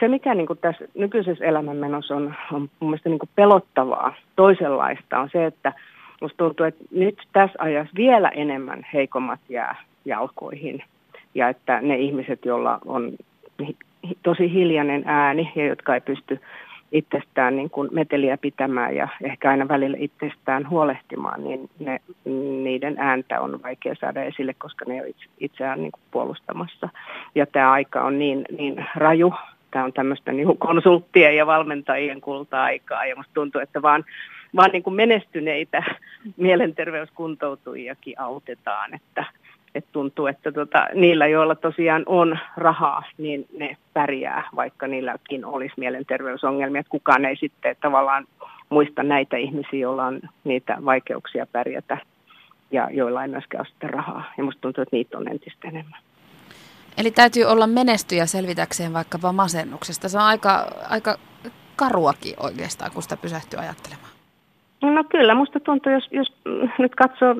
se, mikä niin kuin tässä nykyisessä elämänmenossa on, on mun mielestä niin kuin pelottavaa, toisenlaista, on se, että musta tuntuu, että nyt tässä ajassa vielä enemmän heikommat jää jalkoihin. Ja että ne ihmiset, joilla on tosi hiljainen ääni ja jotka ei pysty itsestään niin kuin meteliä pitämään ja ehkä aina välillä itsestään huolehtimaan, niin ne, niiden ääntä on vaikea saada esille, koska ne on itse, itseään niin kuin puolustamassa. Ja tämä aika on niin, niin raju. Tämä on tämmöistä niin konsulttien ja valmentajien kulta-aikaa ja musta tuntuu, että vaan, vaan niin kuin menestyneitä mielenterveyskuntoutujiakin autetaan, että et tuntuu, että tota, niillä, joilla tosiaan on rahaa, niin ne pärjää, vaikka niilläkin olisi mielenterveysongelmia. Että kukaan ei sitten tavallaan muista näitä ihmisiä, joilla on niitä vaikeuksia pärjätä ja joilla ei myöskään ole sitten rahaa. Ja musta tuntuu, että niitä on entistä enemmän. Eli täytyy olla menestyjä selvitäkseen vaikkapa masennuksesta. Se on aika, aika karuakin oikeastaan, kun sitä pysähtyy ajattelemaan. No kyllä, musta tuntuu, jos, jos nyt katsoo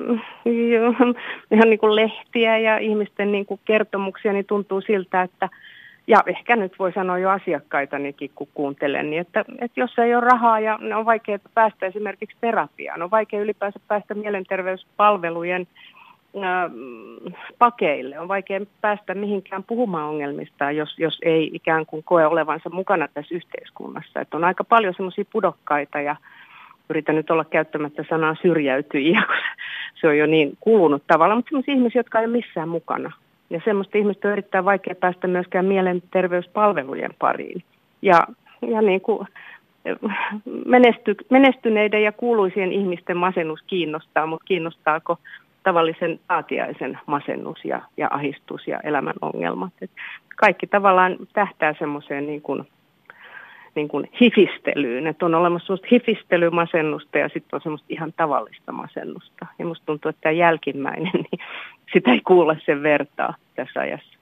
ihan niin kuin lehtiä ja ihmisten niin kuin kertomuksia, niin tuntuu siltä, että ja ehkä nyt voi sanoa jo asiakkaitanikin, kun kuuntelen, niin että, että jos ei ole rahaa ja on vaikea päästä esimerkiksi terapiaan, on vaikea ylipäänsä päästä mielenterveyspalvelujen pakeille, on vaikea päästä mihinkään puhumaan ongelmista, jos, jos ei ikään kuin koe olevansa mukana tässä yhteiskunnassa. Että on aika paljon semmoisia pudokkaita ja yritän nyt olla käyttämättä sanaa syrjäytyjiä, kun se on jo niin kulunut tavalla, mutta sellaisia ihmisiä, jotka ei ole missään mukana. Ja semmoista ihmistä on erittäin vaikea päästä myöskään mielenterveyspalvelujen pariin. Ja, ja niin kuin menesty, menestyneiden ja kuuluisien ihmisten masennus kiinnostaa, mutta kiinnostaako tavallisen aatiaisen masennus ja, ja ahistus ja elämän ongelmat. Et kaikki tavallaan tähtää semmoiseen niin kuin niin kuin hifistelyyn. Että on olemassa semmoista hifistelymasennusta ja sitten on semmoista ihan tavallista masennusta. Ja musta tuntuu, että tämä jälkimmäinen, niin sitä ei kuule sen vertaa tässä ajassa.